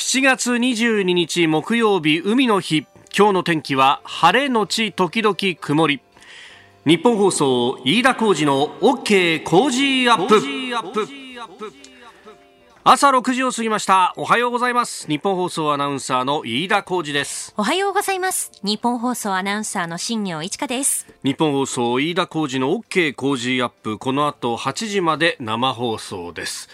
7月22日木曜日海の日。今日の天気は晴れのち時々曇り。日本放送飯田浩二の OK 工事アップ。朝6時を過ぎました。おはようございます。日本放送アナウンサーの飯田浩二です。おはようございます。日本放送アナウンサーの新業一華です。日本放送飯田浩二の OK 工事アップ。この後8時まで生放送です。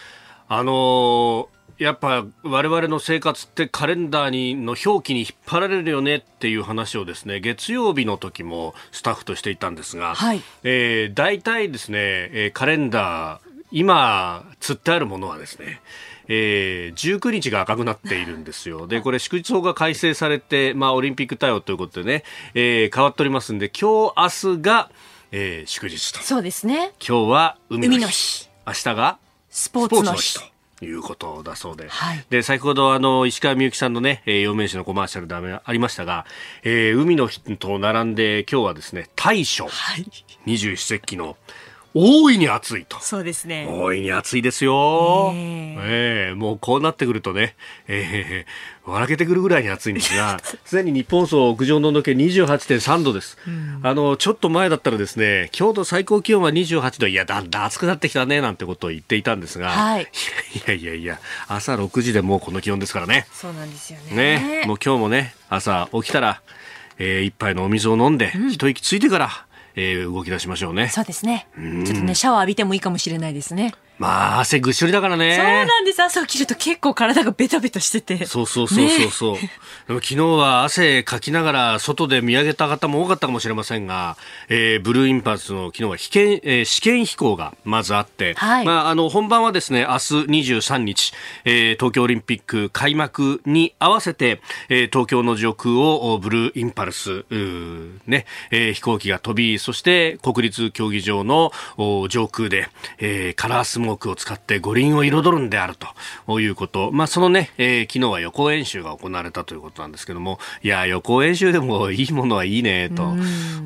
あのーやっぱ我々の生活ってカレンダーにの表記に引っ張られるよねっていう話をですね月曜日の時もスタッフとしていたんですが、はいえー、大体ですね、えーカレンダー今釣ってあるものはですねえー、19日が赤くなっているんですよ。で、これ祝日法が改正されて、まあ、オリンピック対応ということでね、えー変わっておりますんで、今日、明日が、えー祝日と。そうですね今日は海の日。海の日明日がスポーツの日ということだそうで。はいで、先ほどあの、石川みゆきさんのね、えー、陽明酒のコマーシャルでありましたが、えー海の日と並んで今日はですね、大暑。はい二十四節気の大いに暑いと。そうですね大いに暑いですよ。ねええもうこうなってくるとね、ええ笑けてくるぐらいに暑いんですが、すでに日本層屋上の温度計28.3度です。あの、ちょっと前だったらですね、今日の最高気温は28度、いや、だんだん暑くなってきたね、なんてことを言っていたんですが、はいいやいやいや、朝6時でもうこの気温ですからね。そうなんですよねね、もう今日もね、朝起きたら、えー一杯のお水を飲んで、一息ついてから、えー動き出しましょうね。そうですね。ちょっとねシャワー浴びてもいいかもしれないですねまあ、汗ぐっしょりだからね。そうなんです。朝起きると結構体がベタベタしてて。そうそうそうそうそう。でも昨日は汗かきながら外で見上げた方も多かったかもしれませんが、えーブルーインパルスの昨日は被験、えー試験飛行がまずあって、はい。まあ、あの、本番はですね、明日23日、えー東京オリンピック開幕に合わせて、えー東京の上空をおブルーインパルス、ね、えー飛行機が飛び、そして国立競技場のお上空で、えーカラースモークを使って五輪を彩るんであるということ。まあ、そのね、えー昨日は予行演習が行われたということなんですけども、いや、予行演習でもいいものはいいね、と。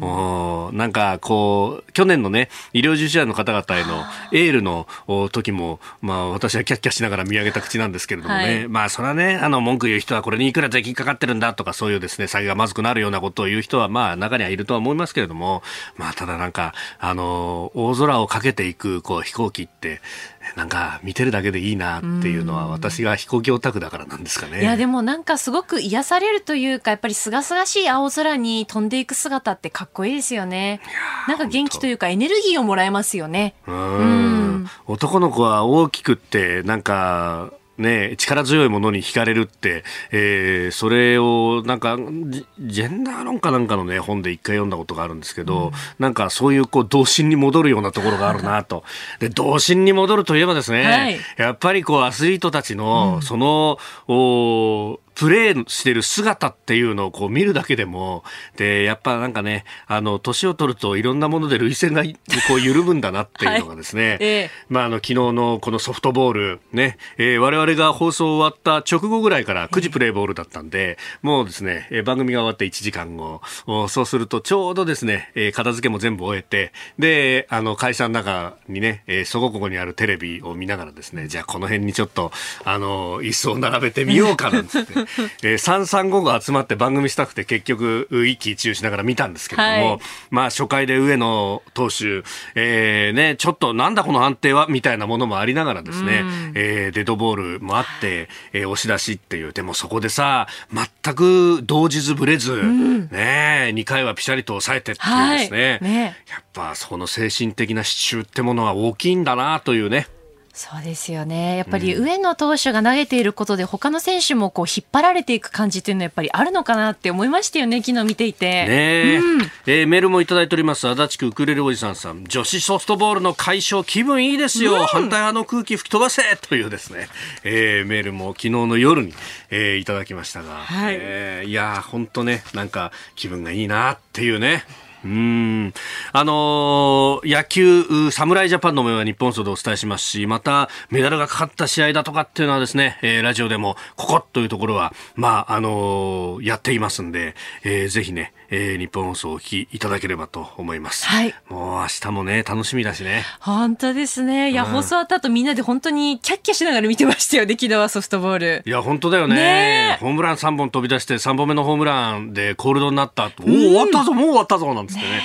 おなんか、こう、去年のね、医療従事者の方々へのエールのお時も、まあ、私はキャッキャしながら見上げた口なんですけれどもね、はい。まあ、それはね、あの、文句言う人はこれにいくら税金かかってるんだとか、そういうですね、先がまずくなるようなことを言う人は、まあ、中にはいるとは思いますけれども、まあ、ただなんか、あの、大空をかけていく、こう、飛行機って、なんか、見てるだけでいいなっていうのは、私が飛行機オタクだからなんですかね。いやでもなんかすごく癒されるというかやっぱり清々しい青空に飛んでいく姿ってかっこいいですよね。なんか元気というかエネルギーをもらえますよね。うん。男の子は大きくって、なんか、ね、力強いものに惹かれるって、えーそれをなんかジジェンダー論かなんかの、ね、本で一回読んだことがあるんですけど、なんかそういうこう童心に戻るようなところがあるなと。で童心に戻るといえばですね、はい。やっぱりこうアスリートたちの、そのおプレーしてる姿っていうのをこう見るだけでも、で、やっぱなんかね、あの、年を取るといろんなもので涙腺がこう緩むんだなっていうのがですね、はい。ええ。まあ、あの、昨日のこのソフトボール、ね、えー我々が放送終わった直後ぐらいから9時プレイボールだったんで、もうですね、えー番組が終わって1時間後、おそうするとちょうどですね、えー片付けも全部終えて、で、あの、会社の中にね、えーそこここにあるテレビを見ながらですね、じゃあこの辺にちょっと、あの、椅子を並べてみようかなんつって、えー、3355集まって番組スタッフで結局、一喜一憂しながら見たんですけれども、はい。まあ初回で上野投手、えーね、ちょっとなんだこの安定はみたいなものもありながらですね、えーデッドボールもあって、えー押し出しっていう、でもそこでさ、全く動じずぶれず、ね、2回はピシャリと抑えてっていうですね、はい。ね。やっぱその精神的な支柱ってものは大きいんだなというね。そうですよね。やっぱり上野投手が投げていることで他の選手もこう引っ張られていく感じっていうのはやっぱりあるのかなって思いましたよね昨日見ていて。ねえ。えーメールもいただいております。足立区ウクレレおじさんさん女子ソフトボールの解消気分いいですよ、反対派の空気吹き飛ばせというですね、えーメールも昨日の夜に、えーいただきましたが、はい。えーいやー本当ねなんか気分がいいなっていうねうんあのー、野球、侍ジャパンの模様は日本層でお伝えしますし、またメダルがかかった試合だとかっていうのはですね、えー、ラジオでもここというところは、まあ、あのー、やっていますんで、えー、ぜひね、えー、日本放送をお聞きいただければと思います。はい。もう明日もね、楽しみだしね。本当ですね。いや、うん、放送終わった後みんなで本当にキャッキャしながら見てましたよね、昨日はソフトボール。いや、本当だよね。ねホームラン3本飛び出して3本目のホームランでコールドになったおお、終わったぞ、もう終わったぞ、なんつってね。ね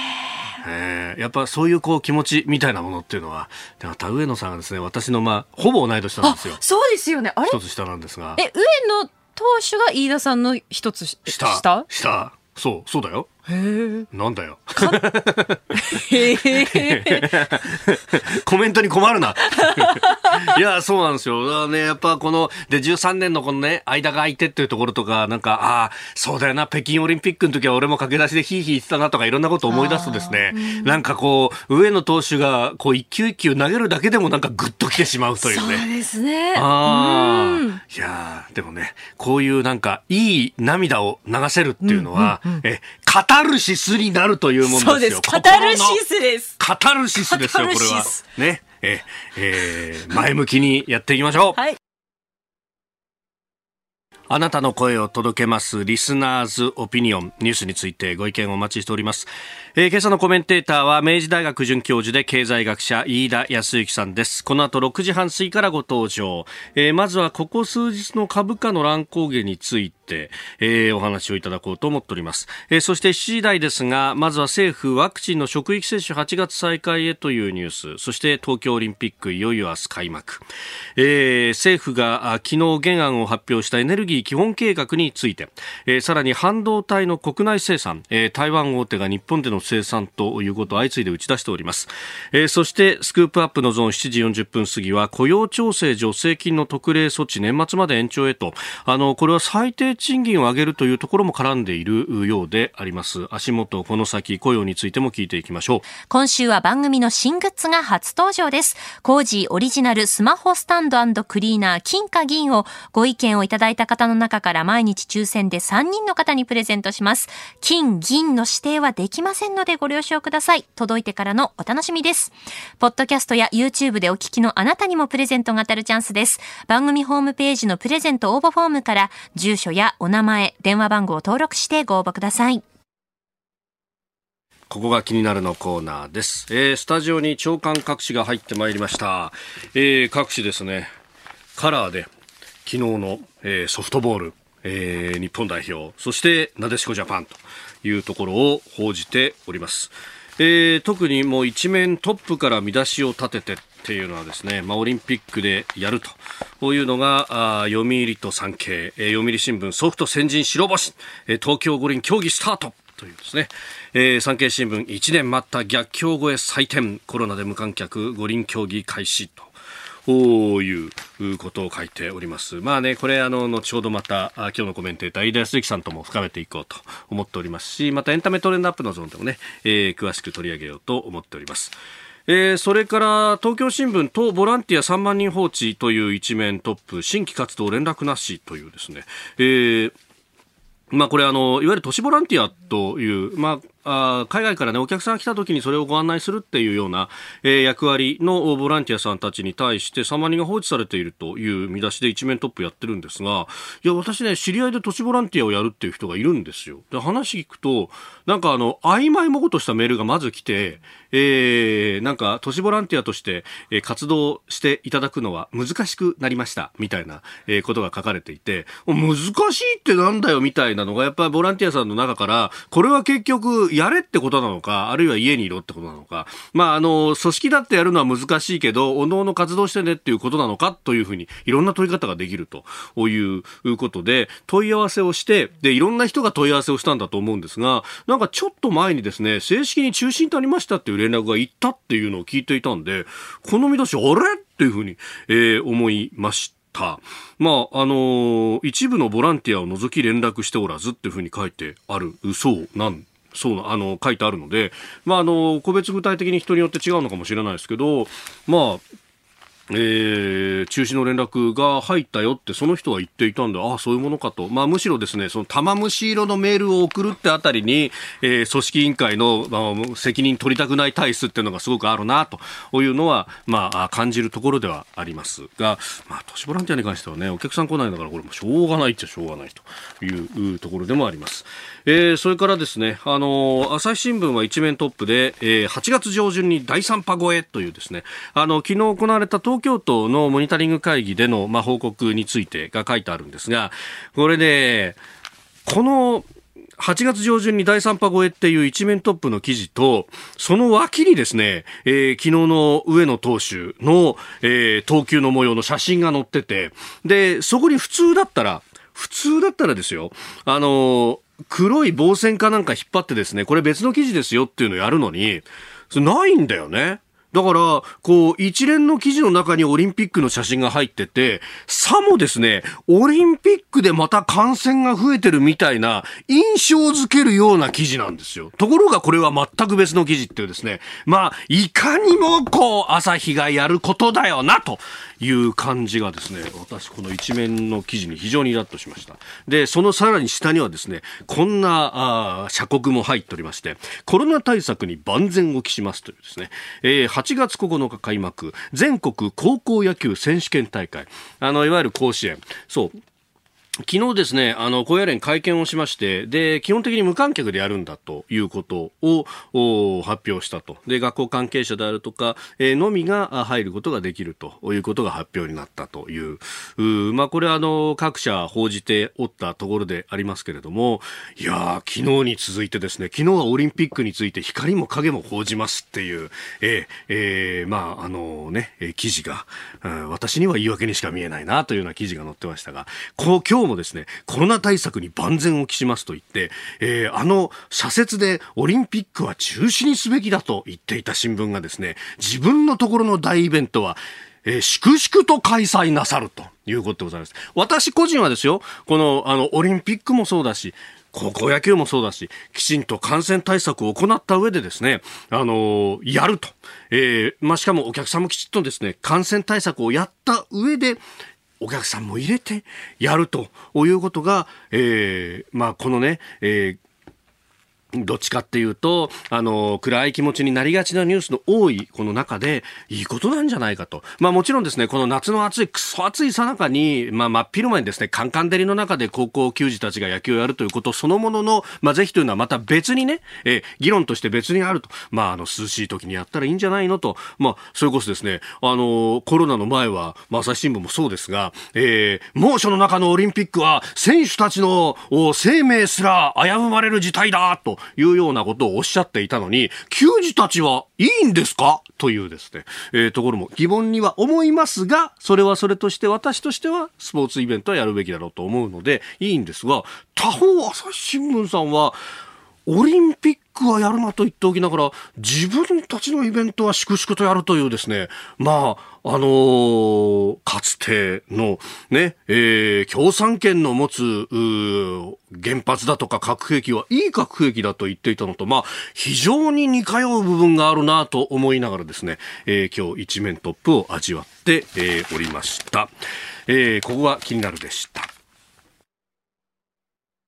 えー、やっぱそういうこう気持ちみたいなものっていうのは、でまた上野さんがですね、私のまあ、ほぼ同い年なんですよ。そうですよね。あれ？一つ下なんですが。え、上野投手が飯田さんの一つ下下？下そう、そうだよ。へなんだよ。コメントに困るな。いや、そうなんですよ。ね、やっぱこの、で、13年のこのね、間が空いてっていうところとか、なんか、ああ、そうだよな、北京オリンピックの時は俺も駆け出しでヒーヒー言ってたなとか、いろんなこと思い出すとですね、んなんかこう、上野投手が、こう、一球一球投げるだけでもなんかグッときてしまうというね。そうですね。ああ。いやでもね、こういうなんか、いい涙を流せるっていうのは、うんうんうん、え、カタルシスになるというもんですよ。そうです。カタルシスです。カタルシスですよ、これは。ね。え、えー、前向きにやっていきましょう。はい。あなたの声を届けますリスナーズオピニオンニュースについてご意見をお待ちしております、えー、今朝のコメンテーターは明治大学准教授で経済学者飯田康之さんです。この後6時半過ぎからご登場、えー、まずはここ数日の株価の乱高下について、え、お話をいただこうと思っております、えー、そして7時台ですがまずは政府ワクチンの職域接種8月再開へというニュース。そして東京オリンピックいよいよ明日開幕、えー、政府が昨日原案を発表したエネルギー基本計画について、えー、さらに半導体の国内生産、えー、台湾大手が日本での生産ということを相次いで打ち出しております、えー、そしてスクープアップのゾーン7時40分過ぎは雇用調整助成金の特例措置年末まで延長へと。あのこれは最低賃金を上げるというところも絡んでいるようであります。足元この先雇用についても聞いていきましょう。今週は番組の新グッズが初登場です。コージーオリジナルスマホスタンドクリーナー金貨銀をご意見をいただいた方の中から毎日抽選で3人の方にプレゼントします。金銀の指定はできませんのでご了承ください届いてからのお楽しみですポッドキャストや YouTube でお聞きのあなたにもプレゼントが当たるチャンスです番組ホームページのプレゼント応募フォームから住所やお名前前、電話番号を登録してご応募ください。ここが気になるのコーナーです。えー、スタジオに長官各紙が入ってまいりました。えー、各紙ですね、カラーで昨日の、えー、ソフトボール、えー、日本代表、そしてなでしこジャパンというところを報じております。えー、特にもう一面トップから見出しを立ててっていうのはですね、まあ、オリンピックでやるというのがあ読売と産経、えー、読売新聞ソフト先陣白星、えー、東京五輪競技スタートというですね、えー、産経新聞1年待った逆境越え採点。コロナで無観客五輪競技開始と。いうことを書いております。まあね、これあの、後ほどまた、今日のコメンテーター、飯田康之さんとも深めていこうと思っておりますし、またエンタメトレンドアップのゾーンでもね、えー、詳しく取り上げようと思っております。えー、それから東京新聞とボランティア3万人放置という一面トップ新規活動連絡なしというですね、えーまあ、これあの、いわゆる都市ボランティアという、まあ、あ海外から、ね、お客さんが来た時にそれをご案内するっていうような、えー、役割のボランティアさんたちに対して3万人が放置されているという見出しで一面トップやってるんですがいや私ね知り合いで都市ボランティアをやるっていう人がいるんですよ。で話聞くとなんかあの曖昧もごとしたメールがまず来て、えー、なんか都市ボランティアとして、え、活動していただくのは難しくなりましたみたいな、え、ことが書かれていて難しいってなんだよみたいなのがやっぱりボランティアさんの中からこれは結局やれってことなのか、あるいは家にいろってことなのか、まあ、あの、組織だってやるのは難しいけど、おのおの活動してねっていうことなのかというふうに、いろんな問い方ができるということで、問い合わせをして、で、いろんな人が問い合わせをしたんだと思うんですが、なんかちょっと前にですね、正式に中止になりましたっていう連絡がいったっていうのを聞いていたんで、この見出し、あれ？っていうふうに、えー、思いました。まあ、あのー、一部のボランティアを除き連絡しておらずっていうふうに書いてあるそうなんそうあの書いてあるので、まあ、あの個別具体的に人によって違うのかもしれないですけど、まあえー、中止の連絡が入ったよってその人は言っていたんで、ああ、そういうものかと。まあ、むしろですね、その玉虫色のメールを送るってあたりに、えー、組織委員会の、まあ、責任取りたくない体質っていうのがすごくあるな、というのは、まあ、感じるところではありますが、まあ、都市ボランティアに関してはね、お客さん来ないんだから、これもしょうがないっちゃしょうがないというところでもあります。えー、それからですね、あのー、朝日新聞は一面トップで、えー、8月上旬に第3波超えというですね、あの、昨日行われた東東京都のモニタリング会議での、まあ、報告についてが書いてあるんですが、これで、この、8月上旬に第3波超えっていう一面トップの記事と、その脇にですね、えー、昨日の上野投手の、えー、投球の模様の写真が載ってて、で、そこに普通だったら、普通だったらですよ、あの黒い防線かなんか引っ張ってですね、これ別の記事ですよっていうのをやるのに、ないんだよね。だから、こう、一連の記事の中にオリンピックの写真が入ってて、さもですね、オリンピックでまた感染が増えてるみたいな印象づけるような記事なんですよ。ところがこれは全く別の記事っていうですね、まあ、いかにもこう、朝日がやることだよな、という感じがですね、私この一面の記事に非常にイラッとしました。で、そのさらに下にはですね、こんな、あ社国も入っておりまして、コロナ対策に万全を期しますというですね、えー、8月9日開幕、全国高校野球選手権大会、あの、いわゆる甲子園、そう、昨日ですね、あの、高野連会見をしまして、で、基本的に無観客でやるんだということを発表したと。で、学校関係者であるとか、えー、のみが入ることができるということが発表になったという。うまあ、これはあの、各社報じておったところでありますけれども、いや昨日に続いてですね、昨日はオリンピックについて光も影も報じますっていう、えー、えー、まあ、あのね、記事が、うん私には言い訳にしか見えないなというような記事が載ってましたが、こう、今日もですね、コロナ対策に万全を期しますと言って、えー、あの社説でオリンピックは中止にすべきだと言っていた新聞がですね、自分のところの大イベントは、えー、粛々と開催なさるということでございます。私個人はですよ、この、あの、オリンピックもそうだし、高校野球もそうだし、きちんと感染対策を行った上でですね、あのー、やると。えー、まあ、しかもお客さんもきちっとですね、感染対策をやった上で、お客さんも入れてやるということが、えー、まあ、このね、えーどっちかっていうと、あの、暗い気持ちになりがちなニュースの多いこの中で、いいことなんじゃないかと。まあもちろんですね、この夏の暑い、くそ暑いさなかに、まあ真っ昼間にですね、カンカン照りの中で高校球児たちが野球をやるということそのものの、まあ是非というのはまた別にね、え、議論として別にあると。まああの、涼しい時にやったらいいんじゃないのと。まあ、それこそですね、あの、コロナの前は、まあ朝日新聞もそうですが、えー、猛暑の中のオリンピックは、選手たちの生命すら危ぶまれる事態だと。いうようなことをおっしゃっていたのに、球児たちはいいんですか？というですね、えー、ところも疑問には思いますが、それはそれとして私としてはスポーツイベントはやるべきだろうと思うのでいいんですが、他方朝日新聞さんは、オリンピックはやるなと言っておきながら、自分たちのイベントは粛々とやるというですね、まあ、あのー、かつてのね、えー、共産権の持つ、原発だとか核兵器はいい核兵器だと言っていたのと、まあ、非常に似通う部分があるなと思いながらですね、えー、今日一面トップを味わって、えー、おりました。えー、ここが気になるでした。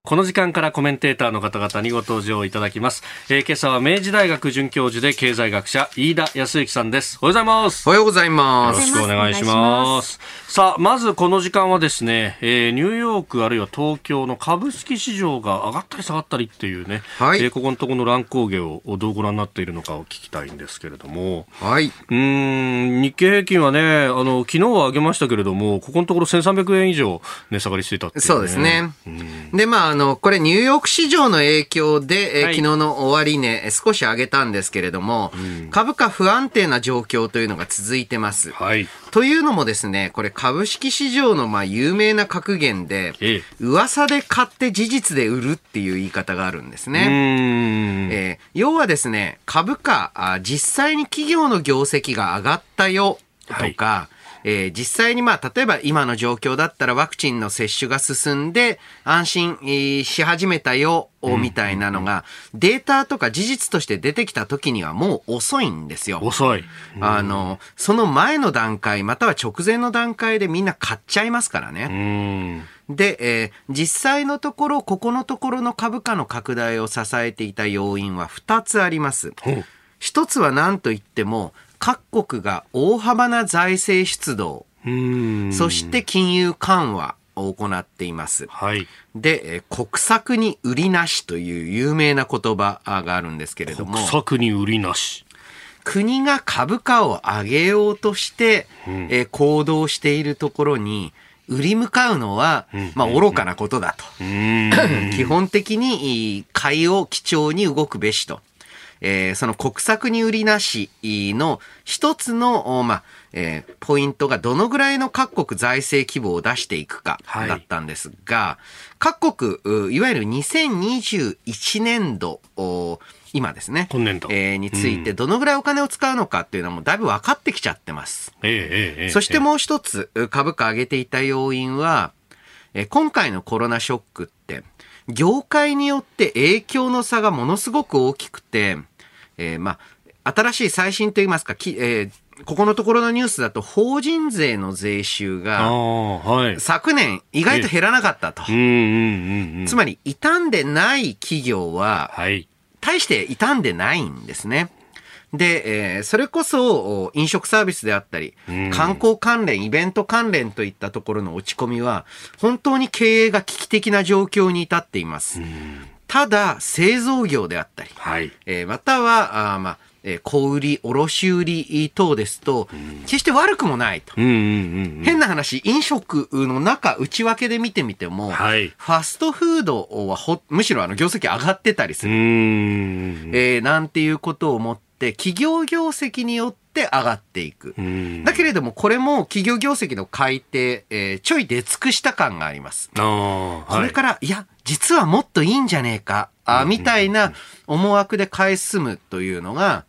この時間からコメンテーターの方々にご登場いただきます。えー、今朝は明治大学准教授で経済学者、飯田康之さんです。おはようございます。おはようございます。よろしくお願いします。さあ、まずこの時間はですね、えー、ニューヨークあるいは東京の株式市場が上がったり下がったりっていうね、はい、えー、ここのところの乱高下をどうご覧になっているのかを聞きたいんですけれども、はい。うん、日経平均はね、あの、昨日は上げましたけれども、ここのところ1300円以上値下がりしてたっていう、ね、そうですね。で、まあ、あの、これニューヨーク市場の影響で、えはい、昨日の終値、少し上げたんですけれども、うん、株価不安定な状況というのが続いてます。はい。というのもですね、これ株式市場のまあ有名な格言で、ええ、噂で買って事実で売るっていう言い方があるんですね。えー、要はですね、株価あ、実際に企業の業績が上がったよとか、はいえー、実際にまあ、例えば今の状況だったらワクチンの接種が進んで安心、えー、し始めたよ、みたいなのが、データとか事実として出てきた時にはもう遅いんですよ。遅い。あの、その前の段階、または直前の段階でみんな買っちゃいますからね。で、えー、実際のところ、ここのところの株価の拡大を支えていた要因は2つあります。一つは何と言っても、各国が大幅な財政出動、そして金融緩和を行っています。はい、で、国策に売りなしという有名な言葉があるんですけれども。国策に売りなし。国が株価を上げようとして、うん、え行動しているところに、売り向かうのは、まあ、愚かなことだと。基本的に、買いを基調に動くべしと。えー、その国策に売りなしの一つの、まあ、えー、ポイントがどのぐらいの各国財政規模を出していくかだったんですが、はい、各国、いわゆる2021年度、今ですね。今年度。えー、についてどのぐらいお金を使うのかっていうのもだいぶ分かってきちゃってます。ええええ、そしてもう一つ、株価上げていた要因は、えー、今回のコロナショックって、業界によって影響の差がものすごく大きくて、えー、まあ、新しい最新といいますか、きえー、ここのところのニュースだと、法人税の税収が、昨年意外と減らなかったと。つまり、傷んでない企業は、大して傷んでないんですね。で、えー、それこそ飲食サービスであったり、観光関連、イベント関連といったところの落ち込みは、本当に経営が危機的な状況に至っています。ただ、製造業であったり、はい、えー、または、あまあ、えー、小売り、卸売等ですと、決して悪くもないと。変な話、飲食の中、内訳で見てみても、はい、ファストフードはほむしろあの業績上がってたりする。えー、なんていうことを思って、企業業績によって上がっていく。だけれども、これも企業業績の改定、えー、ちょい出尽くした感があります。これから、いや、実はもっといいんじゃねえか、あみたいな思惑で買い進むというのが、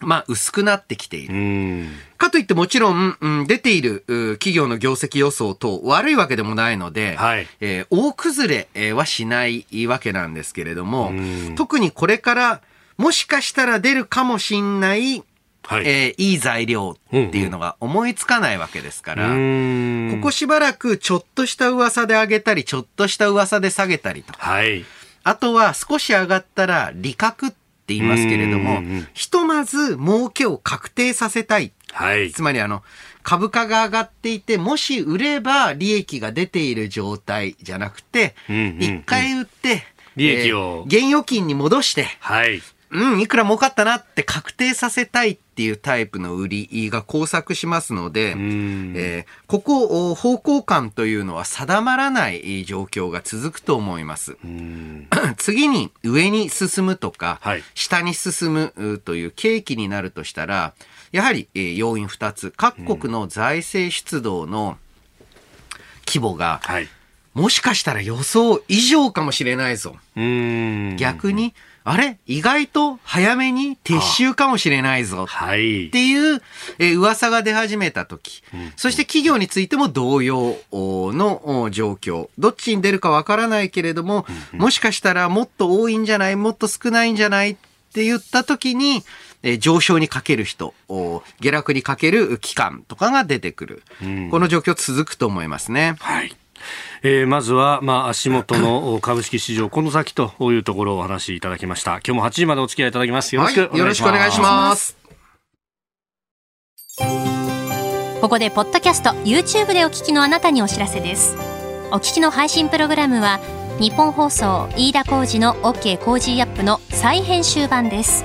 まあ、薄くなってきている。かといってもちろん、うん、出ている企業の業績予想と悪いわけでもないので、はい、えー、大崩れはしないわけなんですけれども、特にこれからもしかしたら出るかもしんない、はい、えー、いい材料っていうのが思いつかないわけですから、ここしばらくちょっとした噂で上げたり、ちょっとした噂で下げたりと。はい、あとは少し上がったら利確って言いますけれども、ひとまず儲けを確定させたい。はい。つまりあの、株価が上がっていて、もし売れば利益が出ている状態じゃなくて、一、回売って、利益を、えー、現預金に戻して、はい。うん、いくら儲かったなって確定させたいっていうタイプの売りが交錯しますので、えー、ここ、方向感というのは定まらない状況が続くと思います。次に上に進むとか、はい、下に進むという契機になるとしたら、やはり、えー、要因2つ。各国の財政出動の規模が、はい、もしかしたら予想以上かもしれないぞ。逆に、あれ？意外と早めに撤収かもしれないぞ。はい。っていう、えー、噂が出始めた時、うん、そして企業についても同様の状況。どっちに出るかわからないけれども、うん、もしかしたらもっと多いんじゃない？もっと少ないんじゃない？って言った時に、え上昇にかける人、下落にかける機関とかが出てくる。うん、この状況続くと思いますね。はい。えー、まずは、まあ、足元の株式市場、この先というところをお話しいただきました。今日も8時までお付き合いいただきます。よろしくお願いします。はい、ます。ここで、ポッドキャスト、YouTube でお聞きのあなたにお知らせです。お聞きの配信プログラムは、ニッポン放送飯田浩司の OK Cozy up の再編集版です。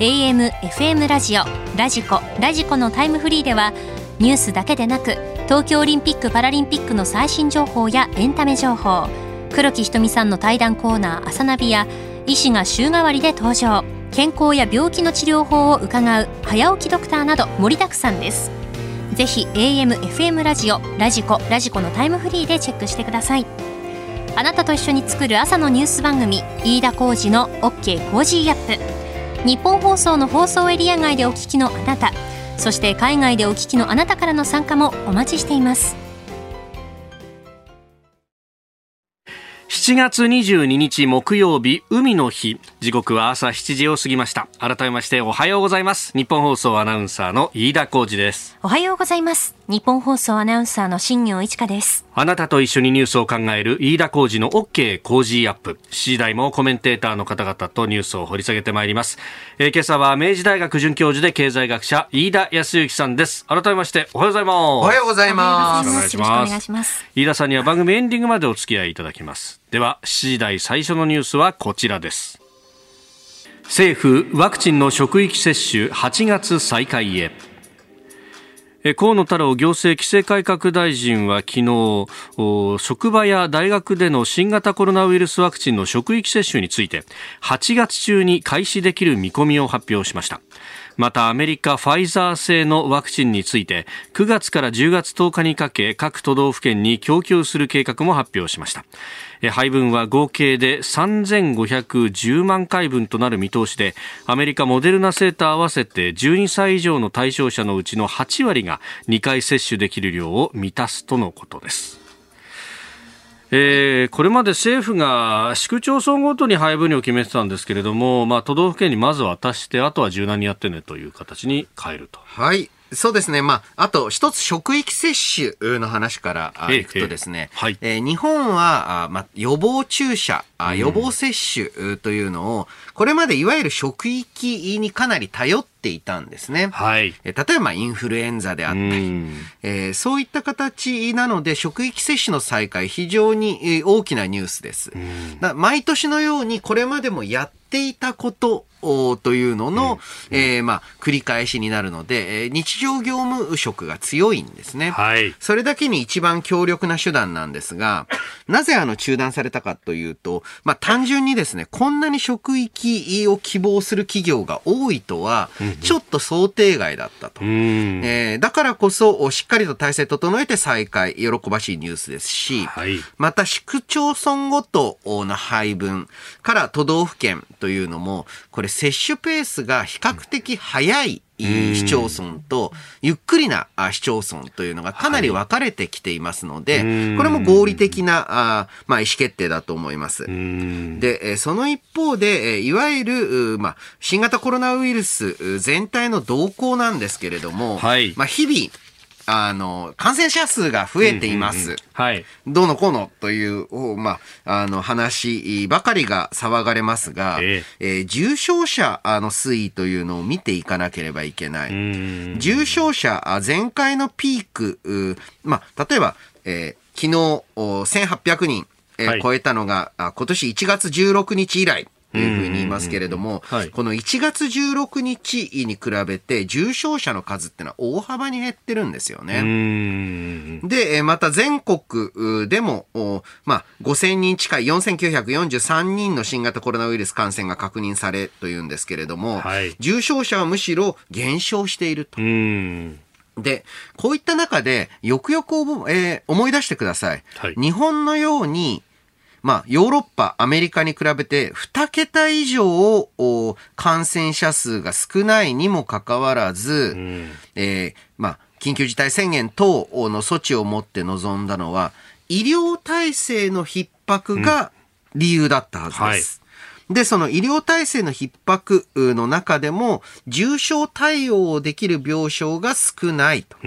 AM、FM ラジオ、ラジコ、ラジコのタイムフリーでは、ニュースだけでなく、東京オリンピック・パラリンピックの最新情報やエンタメ情報黒木瞳さんの対談コーナー「朝ナビ」や医師が週替わりで登場。健康や病気の治療法を伺う早起きドクターなど盛りだくさんです。ぜひ AM、FM ラジオ、ラジコ、ラジコのタイムフリーでチェックしてください。あなたと一緒に作る朝のニュース番組飯田浩二の OK コージーアップ。日本放送の放送エリア外でお聞きのあなたそして海外でお聞きのあなたからの参加もお待ちしています。7月22日木曜日海の日。時刻は朝7時を過ぎました。改めましておはようございます。日本放送アナウンサーの飯田浩二です。おはようございます日本放送アナウンサーの新業一華ですあなたと一緒にニュースを考える飯田浩二の OK 工事アップ。7時台もコメンテーターの方々とニュースを掘り下げてまいります。えー、今朝は明治大学准教授で経済学者飯田康之さんです。改めましておはようございます。おはようございます。よろしくお願いします。飯田さんには番組エンディングまでお付き合いいただきます。では7時台最初のニュースはこちらです。政府ワクチンの職域接種8月再開へ。河野太郎行政規制改革大臣は昨日職場や大学での新型コロナウイルスワクチンの職域接種について8月中に開始できる見込みを発表しました。またアメリカファイザー製のワクチンについて9月から10月10日にかけ各都道府県に供給する計画も発表しました。配分は合計で3510万回分となる見通しでアメリカモデルナ製と合わせて12歳以上の対象者のうちの8割が2回接種できる量を満たすとのことですえー、これまで政府が市区町村ごとに配分量を決めてたんですけれども、まあ、都道府県にまず渡して、あとは柔軟にやってねという形に変えると。はい。そうですね。まあ、あと一つ職域接種の話からいくとですね、はい、えー、日本は、あまあ、予防注射、あ予防接種というのを、これまでいわゆる職域にかなり頼っていたんですね。はい。え例えばインフルエンザであったり、えー、そういった形なので、職域接種の再開、非常に大きなニュースです。毎年のようにこれまでもやっていたことというのの、うん、えー、まあ、繰り返しになるので、えー、日常業務職が強いんですね。はい。それだけに一番強力な手段なんですが、なぜあの中断されたかというと、まあ、単純にですね、こんなに職域を希望する企業が多いとは、ちょっと想定外だったと。うん、えー、だからこそ、しっかりと体制整えて再開、喜ばしいニュースですし、はい、また市区町村ごとの配分から都道府県というのも、これれ接種ペースが比較的早い市町村と、ゆっくりな市町村というのがかなり分かれてきていますので、これも合理的な、あまあ、意思決定だと思います。で、その一方で、いわゆる、まあ、新型コロナウイルス全体の動向なんですけれども、はい、まあ、日々、あの、感染者数が増えています。うんうんうん、はい。どうのこうのという、まあ、あの、話ばかりが騒がれますが、えー、えー、重症者の推移というのを見ていかなければいけない。重症者、前回のピーク、まあ、例えば、えー、昨日、1800人、えーはい、超えたのが、今年1月16日以来。というふうに言いますけれども、はい、この1月16日に比べて重症者の数っていうのは大幅に減ってるんですよね。で、また全国でも、まあ、5000人近い4943人の新型コロナウイルス感染が確認されというんですけれども、はい、重症者はむしろ減少していると。で、こういった中で、よくよく、えー、思い出してください。はい、日本のように、まあ、ヨーロッパ、アメリカに比べて2桁以上感染者数が少ないにもかかわらず、うん、えー、まあ、緊急事態宣言等の措置をもって臨んだのは、医療体制の逼迫が理由だったはずです。うんはいで、その医療体制の逼迫の中でも、重症対応できる病床が少ないと。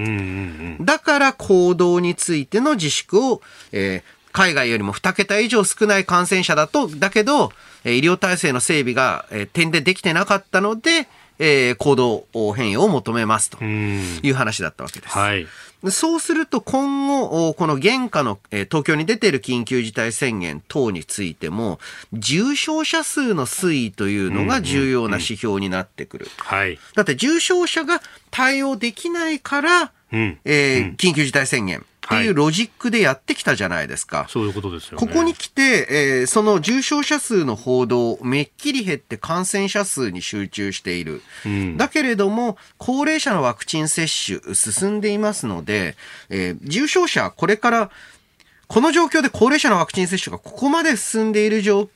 だから行動についての自粛を、えー、海外よりも2桁以上少ない感染者だと、だけど、医療体制の整備が、え点でできてなかったので、えー、行動変容を求めますという話だったわけです。はい、そうすると今後、この現下の、えー、東京に出ている緊急事態宣言等についても、重症者数の推移というのが重要な指標になってくる。はい、だって重症者が対応できないから、うん、えー、緊急事態宣言。っていうロジックでやってきたじゃないですか。はい、そういうことですよ、ね、ここに来て、えー、その重症者数の報道、めっきり減って感染者数に集中している。うん、だけれども、高齢者のワクチン接種進んでいますので、えー、重症者、これから、この状況で高齢者のワクチン接種がここまで進んでいる状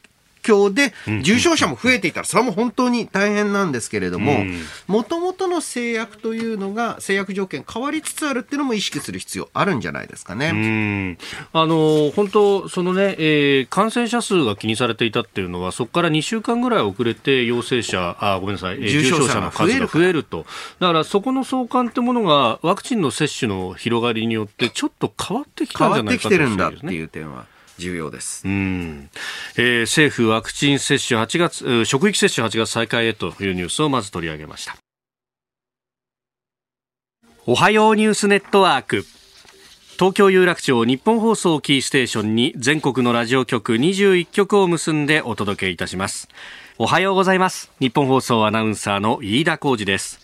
況で重症者も増えていたら、それはもう本当に大変なんですけれども、もともとの制約というのが、制約条件変わりつつあるっていうのも意識する必要あるんじゃないですかね。あの本当、そのね、えー、感染者数が気にされていたっていうのは、そこから2週間ぐらい遅れて陽性者、あごめんなさい、重症者の数が増えると。だからそこの相関ってものが、ワクチンの接種の広がりによって、ちょっと変わってきたんじゃないかと、ね、変わってきてるんだっていう点は。重要です。うん、えー、政府ワクチン接種8月、職域接種8月再開へというニュースをまず取り上げました。おはようニュースネットワーク。東京有楽町日本放送キーステーションに全国のラジオ局21局を結んでお届けいたします。おはようございます。日本放送アナウンサーの飯田浩二です。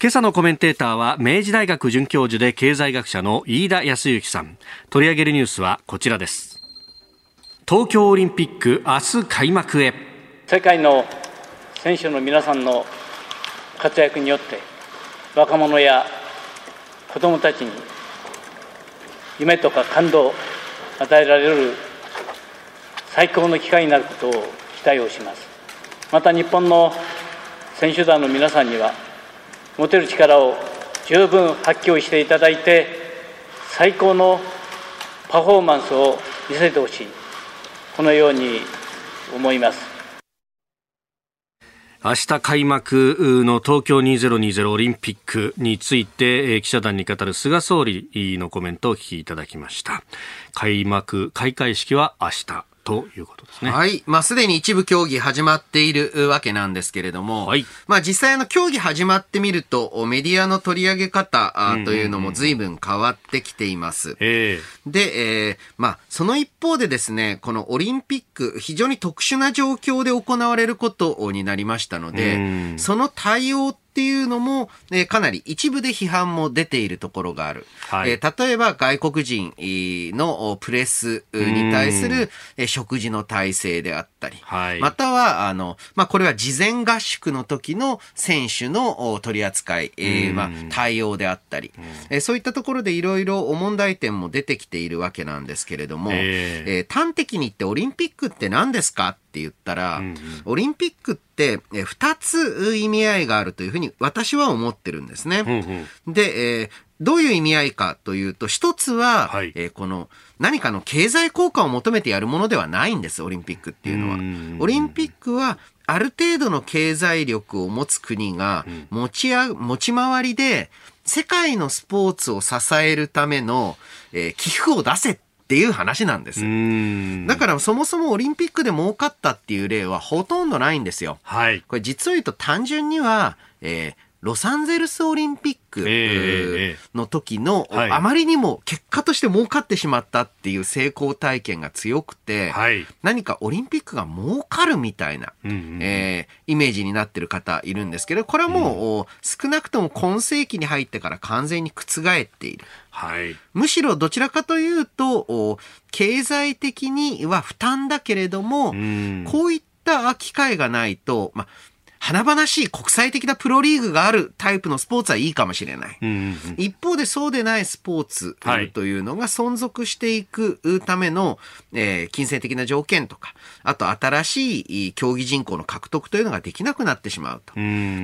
今朝のコメンテーターは明治大学准教授で経済学者の飯田康之さん。取り上げるニュースはこちらです。東京オリンピック明日開幕へ。世界の選手の皆さんの活躍によって若者や子どもたちに夢とか感動を与えられる最高の機会になることを期待をします。また日本の選手団の皆さんには持てる力を十分発揮していただいて最高のパフォーマンスを見せてほしい。このように思います。明日開幕の東京2020オリンピックについて記者団に語る菅総理のコメントをお聞きいただきました。開幕、開会式は明日。ということですね。はい。まあ、すでに一部競技始まっているわけなんですけれども、はい。まあ、実際の競技始まってみると、メディアの取り上げ方というのも随分変わってきています。で、えー、まあ、その一方でですね、このオリンピック、非常に特殊な状況で行われることになりましたので、その対応っていうのも、えー、かなり一部で批判も出ているところがある。はい、えー、例えば外国人のプレスに対する食事の体制であったり、はい、または、あの、まあ、これは事前合宿の時の選手の取り扱い、えー、まあ、対応であったり、えー、そういったところでいろいろ問題点も出てきているわけなんですけれども、えー、えー、端的に言ってオリンピックって何ですかって言ったら、うんうん、オリンピックって2つ意味合いがあるというふうに私は思ってるんですね。うんうん、で、えー、どういう意味合いかというと、一つは、はい、えー、この何かの経済効果を求めてやるものではないんです、オリンピックっていうのは。オリンピックはある程度の経済力を持つ国が持ちあ、持ち回りで、世界のスポーツを支えるための、えー、寄付を出せっていう話なんです。だからそもそもオリンピックで儲かったっていう例はほとんどないんですよ。はい。これ実を言うと単純には、えー、ロサンゼルスオリンピックの時の、あまりにも結果として儲かってしまったっていう成功体験が強くて、はい、何かオリンピックが儲かるみたいな、うんうん、えー、イメージになってる方いるんですけど、これはもう、うん、少なくとも今世紀に入ってから完全に覆っている。はい、むしろどちらかというと、経済的には負担だけれども、うん、こういった機会がないと、まあ、華々しい国際的なプロリーグがあるタイプのスポーツはいいかもしれない。うんうん、一方でそうでないスポーツというのが存続していくための、えー、金銭的な条件とか、あと新しい競技人口の獲得というのができなくなってしまうと。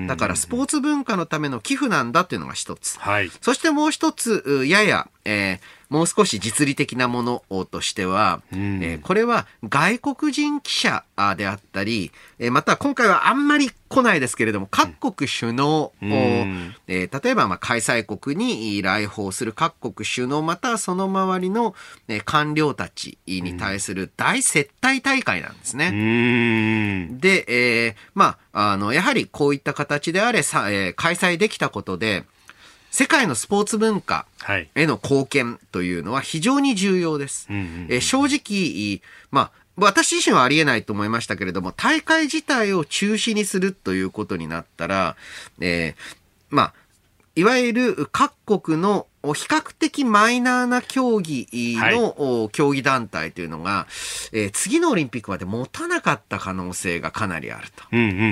だからスポーツ文化のための寄付なんだっていうのが一つ。はい、そしてもう一つ、やや、えー、もう少し実利的なものとしては、うん、えー、これは外国人記者であったり、えー、また今回はあんまり来ないですけれども、各国首脳を、うん、えー、例えばまあ開催国に来訪する各国首脳、またはその周りの、え官僚たちに対する大接待大会なんですね。うん、で、えー、まあ、あの、やはりこういった形であれさ、えー、開催できたことで、世界のスポーツ文化への貢献というのは非常に重要です。え正直、まあ、私自身はありえないと思いましたけれども、大会自体を中止にするということになったら、えー、まあ、いわゆる各国の比較的マイナーな競技の、競技団体というのが、えー、次のオリンピックまで持たなかった可能性がかなりあると。うんうんうんう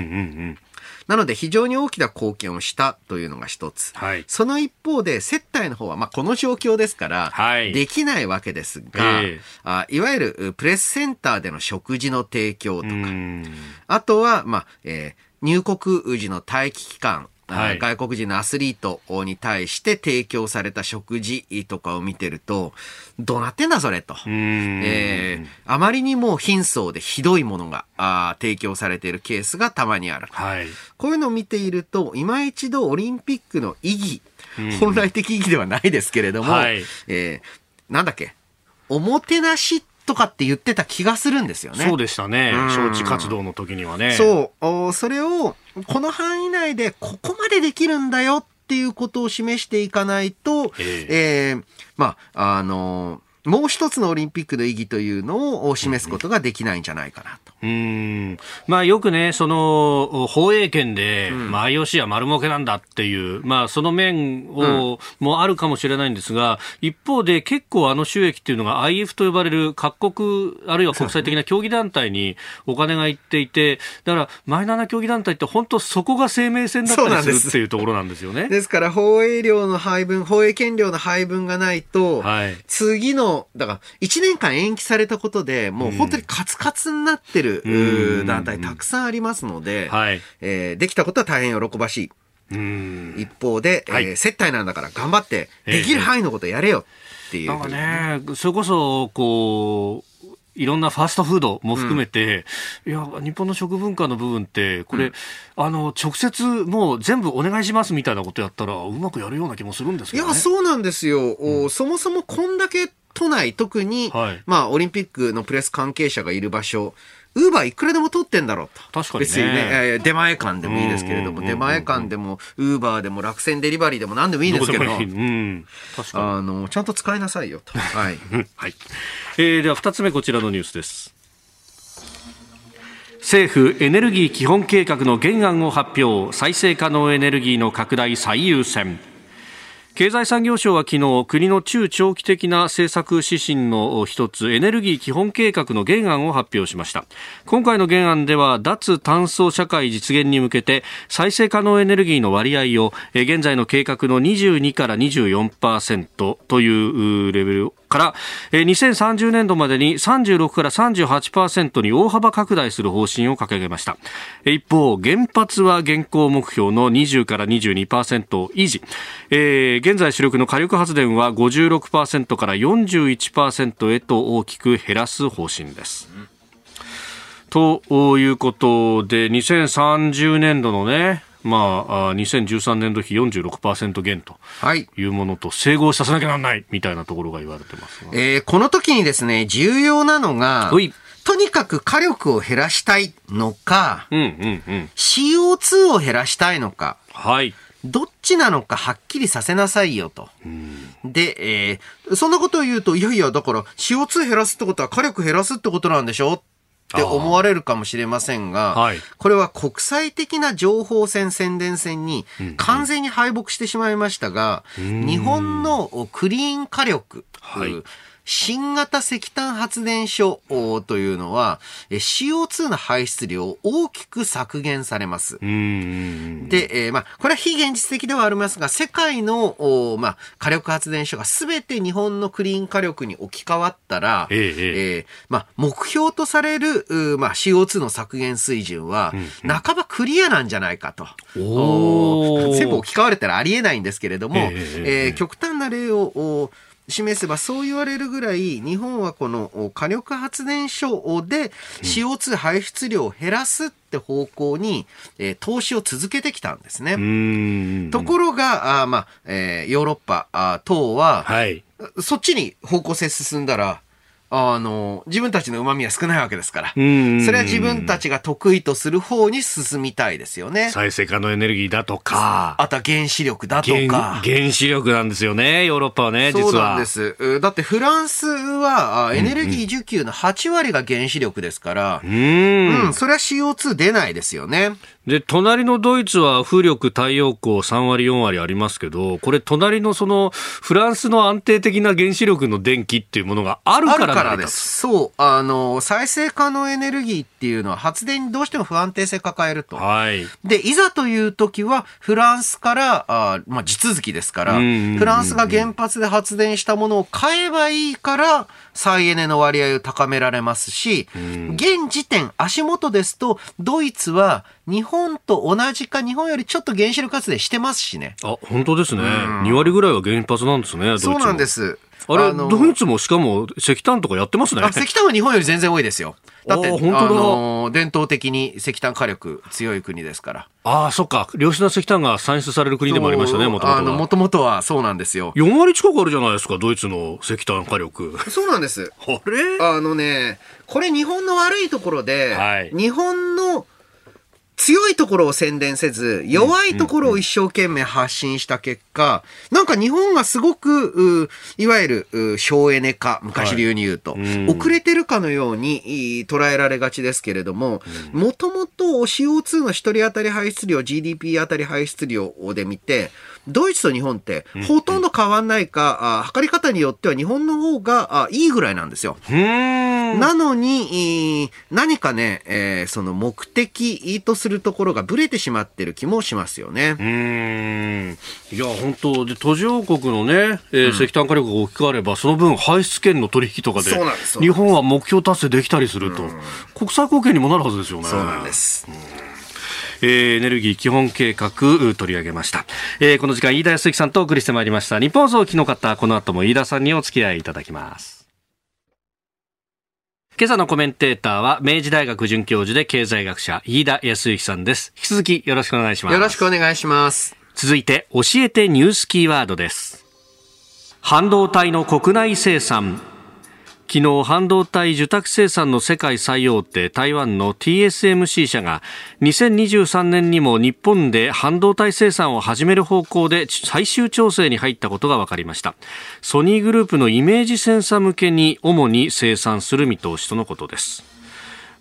んなので非常に大きな貢献をしたというのが一つ。はい。その一方で接待の方は、まあ、この状況ですから、はい。できないわけですが、ええ。あいわゆるプレスセンターでの食事の提供とか、うん。あとは、まあ、えー入国時の待機期間、あはい。外国人のアスリートに対して提供された食事とかを見てると、どうなってんだそれと。うん。えーあまりにも貧相でひどいものがあー提供されているケースがたまにある。はい。こういうのを見ていると、今一度オリンピックの意義、本来的意義ではないですけれども、はい。えーなんだっけ、おもてなしとかって言ってた気がするんですよね。そうでしたね。うん。招致活動の時にはね。そう。おそれをこの範囲内でここまでできるんだよっていうことを示していかないと、ええ。ーまあ、あのもう一つのオリンピックの意義というのを示すことができないんじゃないかなと。うん。まあよくね、その、放映権で、まあ IOC は丸儲けなんだっていう、まあその面を、もあるかもしれないんですが、一方で結構あの収益っていうのが IF と呼ばれる各国、あるいは国際的な競技団体にお金がいっていて、だからマイナーな競技団体って本当そこが生命線だったりするっていうところなんですよね。ですから、放映料の配分、放映権料の配分がないと、はい。次の、だから、1年間延期されたことで、もう本当にカツカツになってる、うんうー団体たくさんありますので、はい。えーできたことは大変喜ばしい。うん。一方で、はいえー接待なんだから頑張って、ええできる範囲のことやれよっていう。なんかね、それこそ、こう、いろんなファーストフードも含めて、いや、日本の食文化の部分って、これ、あの、直接もう全部お願いしますみたいなことやったら、うまくやるような気もするんですけどね。いや、そうなんですよ。おそもそもこんだけ都内、特に、はいまあ、オリンピックのプレス関係者がいる場所、ウーバーいくらでも取ってんだろうと。確かにね別にね、えー出前館でもいいですけれども、出前館でも、ウーバーでも、楽天デリバリーでも何でもいいですけど、どうん。確かに。あの、ちゃんと使いなさいよと。はい。うんはい。えーでは二つ目こちらのニュースです。政府エネルギー基本計画の原案を発表再生可能エネルギーの拡大最優先経済産業省は昨日国の中長期的な政策指針の一つエネルギー基本計画の原案を発表しました。今回の原案では脱炭素社会実現に向けて再生可能エネルギーの割合を現在の計画の22から24%というレベルからえー2030年度までに36から38%に大幅拡大する方針を掲げました。えー一方原発は現行目標の20から22%維持、えー現在主力の火力発電は56%から41%へと大きく減らす方針です、ということで2030年度のねまあ、あ2013年度比46%減と。はい。いうものと整合させなきゃならないみたいなところが言われてます。がえーこの時にですね、重要なのがとにかく火力を減らしたいのか、うんうんうん。CO2 を減らしたいのか、はい。どっちなのかはっきりさせなさいよと。で、えーそんなことを言うと、いやいや、だから CO2 減らすってことは火力減らすってことなんでしょって思われるかもしれませんが、はい。これは国際的な情報戦、宣伝戦に完全に敗北してしまいましたが、日本のクリーン火力、はい新型石炭発電所というのは、え CO2 の排出量を大きく削減されます。で、えーまあ、これは非現実的ではありますが、世界の、おまあ、火力発電所が全て日本のクリーン火力に置き換わったら、えええーまあ、目標とされる、まあ、CO2 の削減水準は、半ばクリアなんじゃないかと。全部置き換われたらありえないんですけれども、えええええー極端な例を、お示せばそう言われるぐらい日本はこのお火力発電所で CO2 排出量を減らすって方向に、えー投資を続けてきたんですね。うん。ところが、あーまあ、えーヨーロッパあー等は、はい。そっちに方向性進んだら、あの、自分たちの旨味は少ないわけですから。うんそれは自分たちが得意とする方に進みたいですよね。再生可能エネルギーだとかあとは原子力だと原か。原子力なんですよねヨーロッパはね実はそうなんです。うだってフランスはあエネルギー需給の8割が原子力ですから、ううんん、それは CO2 出ないですよね。で、隣のドイツは風力、太陽光3割、4割ありますけど、これ、隣のその、フランスの安定的な原子力の電気っていうものがあるからからです。そう。あの、再生可能エネルギーっていうのは発電にどうしても不安定性抱えると。はい。で、いざという時は、フランスから、あまあ、地続きですから、フランスが原発で発電したものを買えばいいから、再エネの割合を高められますし、現時点、足元ですと、ドイツは日本と同じか、日本よりちょっと原子力発電してますしね。あ、本当ですね。2割ぐらいは原発なんですね、そうなんです。あれ、ドイツもしかも石炭とかやってますね。石炭は日本より全然多いですよ。だって、あの伝統的に石炭火力強い国ですから。ああ、そっか。良質な石炭が産出される国でもありましたね、もともとは。もともとはそうなんですよ。4割近くあるじゃないですか、ドイツの石炭火力。そうなんです。あれ？あのね、これ日本の悪いところで、はい、日本の強いところを宣伝せず、弱いところを一生懸命発信した結果、なんか日本がすごく、いわゆる省エネ化、昔流に言うと、はい、遅れてるかのように捉えられがちですけれども、もともと CO2 の一人当たり排出量、GDP 当たり排出量で見て、ドイツと日本ってほとんど変わんないか、うんうん、測り方によっては日本の方がいいぐらいなんですよ。なのに、何かね、えー、その目的とするところがぶれてしまってる気もしますよね。うん。いや、本当で、途上国のね、えー、石炭火力が大きくあれば、その分排出権の取引とかで、日本は目標達成できたりすると、国際貢献にもなるはずですよね。そうなんです。えー、エネルギー基本計画取り上げました、えー、この時間飯田康之さんとお送りしてまいりました。日本放送機の方この後も飯田さんにお付き合いいただきます今朝のコメンテーターは明治大学准教授で経済学者飯田康之さんです。引き続きよろしくお願いします。よろしくお願いします。続いて教えてニュースキーワードです。半導体の国内生産昨日半導体受託生産の世界最大手台湾の TSMC 社が2023年にも日本で半導体生産を始める方向で最終調整に入ったことが分かりました。ソニーグループのイメージセンサ向けに主に生産する見通しとのことです。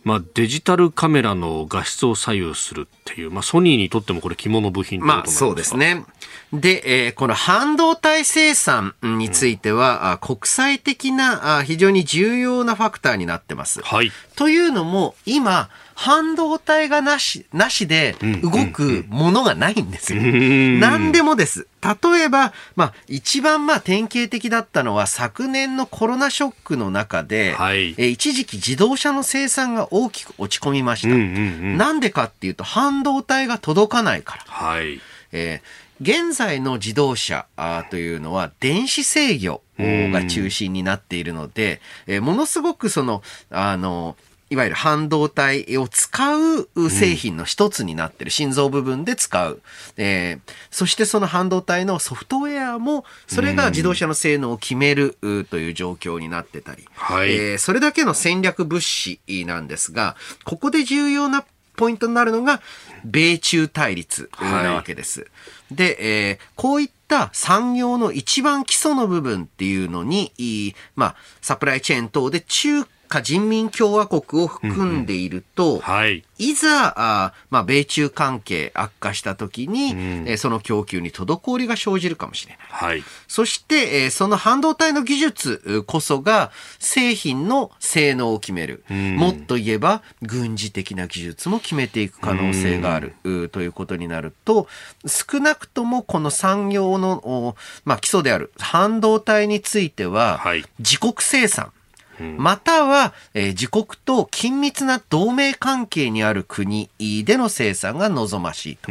まあ、デジタルカメラの画質を左右するっていう、まあ、ソニーにとってもこれ肝の部品まあ、そうですね。で、えー、この半導体生産については、うん、国際的な非常に重要なファクターになってます。はい。というのも、今、半導体がなし、なしで動くものがないんですよ。何でもです。例えば、まあ、一番まあ典型的だったのは昨年のコロナショックの中で、はい、え一時期自動車の生産が大きく落ち込みました。なんでかっていうと、半導体が届かないから。はい、えー現在の自動車というのは電子制御が中心になっているので、えものすごくその、あの、いわゆる半導体を使う製品の一つになってる、心臓部分で使う。えー、そしてその半導体のソフトウェアも、それが自動車の性能を決めるという状況になってたり、はい、えー、それだけの戦略物資なんですが、ここで重要なポイントになるのが、米中対立なわけです。はい、で、えー、こういった産業の一番基礎の部分っていうのに、まあ、サプライチェーン等で中華人民共和国を含んでいると、うんうん。はい、いざ、あまあ、米中関係悪化した時に、うん、えその供給に滞りが生じるかもしれない。はい、そして、えその半導体の技術こそが製品の性能を決める。うん、もっと言えば、軍事的な技術も決めていく可能性がある、うん、ということになると、少なくともこの産業の、まあ、基礎である半導体については、はい、自国生産。または、えー、自国と緊密な同盟関係にある国での生産が望ましいと。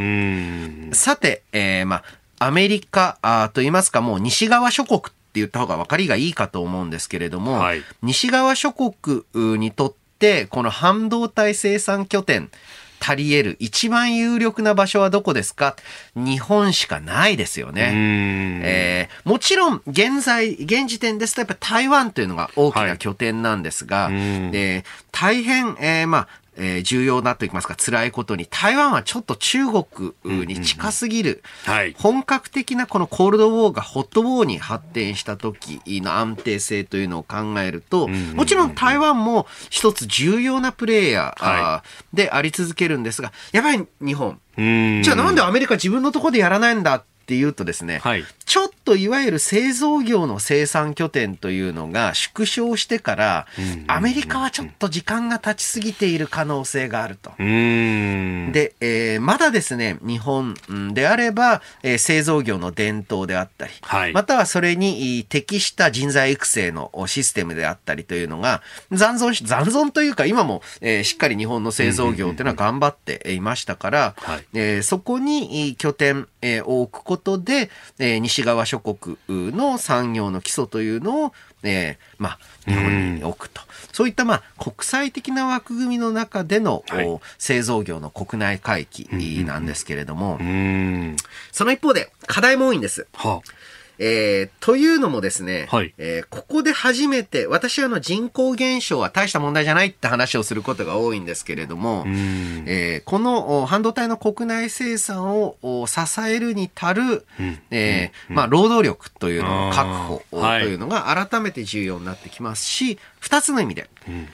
さて、えー、まあ、アメリカあと言いますか、もう西側諸国って言った方が分かりがいいかと思うんですけれども、はい、西側諸国にとって、この半導体生産拠点、足り得る一番有力な場所はどこですか？日本しかないですよね。えー、もちろん、現在、現時点ですとやっぱ台湾というのが大きな拠点なんですが、はい、えー、大変、えー、まあ、えー、重要なといいますか辛いことに台湾はちょっと中国に近すぎる、はい、本格的なこのコールドウォーがホットウォーに発展した時の安定性というのを考えると、もちろん台湾も一つ重要なプレイヤーであり続けるんですが、やっぱり日本、じゃあなんでアメリカ自分のところでやらないんだっっていうとですね、はい。ちょっといわゆる製造業の生産拠点というのが縮小してから、アメリカはちょっと時間が経ちすぎている可能性があると。で、えーまだですね、日本うんであれば、えー製造業の伝統であったり、はい。またはそれに適した人材育成のおシステムであったりというのが、残存し、残存というか今も、えーしっかり日本の製造業っていうのは頑張っていましたから、はい。えーそこに拠点、えーを置くことで、えー西側諸国の産業の基礎というのを、えーまあ、日本に置くと。そういった、まあ、国際的な枠組みの中での、はいお製造業の国内回帰なんですけれども、うーん。その一方で課題も多いんです。はえーというのもですね、はい。えーここで初めて、私はあの人口減少は大した問題じゃないって話をすることが多いんですけれども。えーこのお半導体の国内生産をお支えるに足る、えーまあ、労働力というのの確保というのが改めて重要になってきますし、二つの意味で、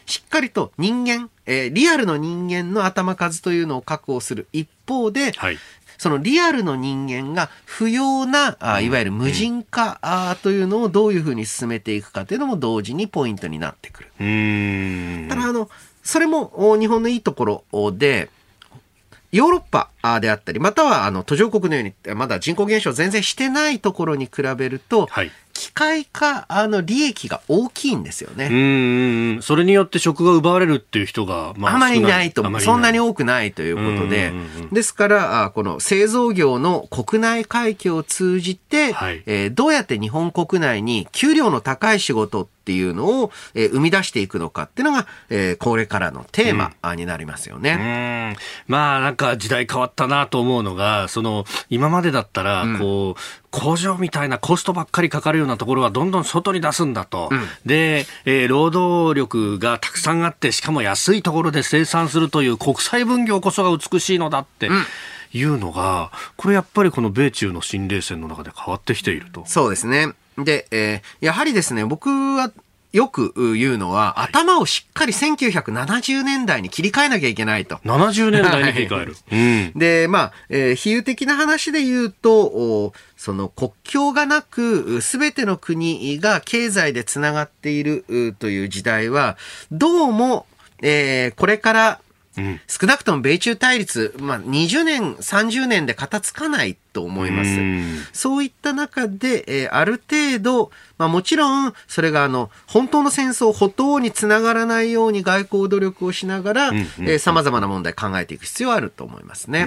しっかりと人間、えーリアルの人間の頭数というのを確保する一方で、はい。そのリアルの人間が不要な、あいわゆる無人化あというのをどういうふうに進めていくかというのも同時にポイントになってくる。ただ、あの、それもお日本のいいところで、ヨーロッパあであったり、またはあの途上国のように、まだ人口減少全然してないところに比べると、はい。機械化あの利益が大きいんですよね。うーん。それによって職が奪われるっていう人が、まあ、あまりいないとそんなに多くないということでですから、あこの製造業の国内回帰を通じて、はいえーどうやって日本国内に給料の高い仕事っていうのを、えー生み出していくのかっていうのが、えーこれからのテーマあになりますよね。うーんまあなんか時代変わったなと思うのが、その今までだったら、こう、工場みたいなコストばっかりかかるようなところはどんどん外に出すんだと。で、えー労働力がたくさんあって、しかも安いところで生産するという国際分業こそが美しいのだって。いうのが、これやっぱりこの米中の新冷戦の中で変わってきていると。そうですね。で、えーやはりですね、僕はよく言うのは、頭をしっかり1970年代に切り替えなきゃいけないと。70年代に切り替える。うん。で、まあ、えー比喩的な話で言うと、おその国境がなく、すべての国が経済でつながっているうという時代は、どうも、えーこれから、うん少なくとも米中対立、まあ、20年、30年で片付かないと思います。うんそういった中で、えーある程度、まあもちろん、それがあの、本当の戦争、歩頭につながらないように外交努力をしながら、んうんえー様々な問題考えていく必要はあると思いますね。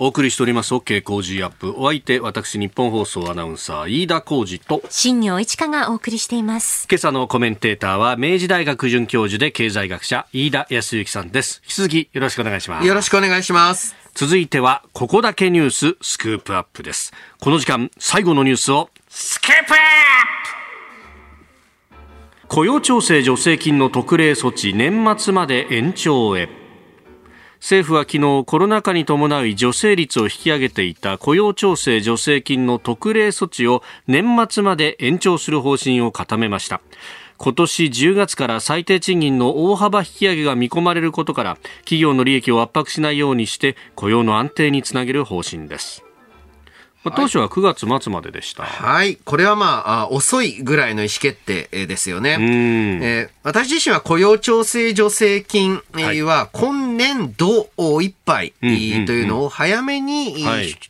お送りしております OK 工事アップ。お相手、私、日本放送アナウンサー、飯田浩二と、新業一華がお送りしています。今朝のコメンテーターは、明治大学准教授で経済学者、飯田康之さんです。引き続きよろしくお願いします。よろしくお願いします。続いては、ここだけニューススクープアップです。この時間、最後のニュースを、スクープアップ雇用調整助成金の特例措置、年末まで延長へ。政府は昨日コロナ禍に伴い助成率を引き上げていた雇用調整助成金の特例措置を年末まで延長する方針を固めました。今年10月から最低賃金の大幅引き上げが見込まれることから企業の利益を圧迫しないようにして雇用の安定につなげる方針です。まあ当初は9月末まででした、はい。これはまあ、あ遅いぐらいの意思決定えーですよね。うん。えー私自身は雇用調整助成金えーは今年度いっぱいというのを早めに、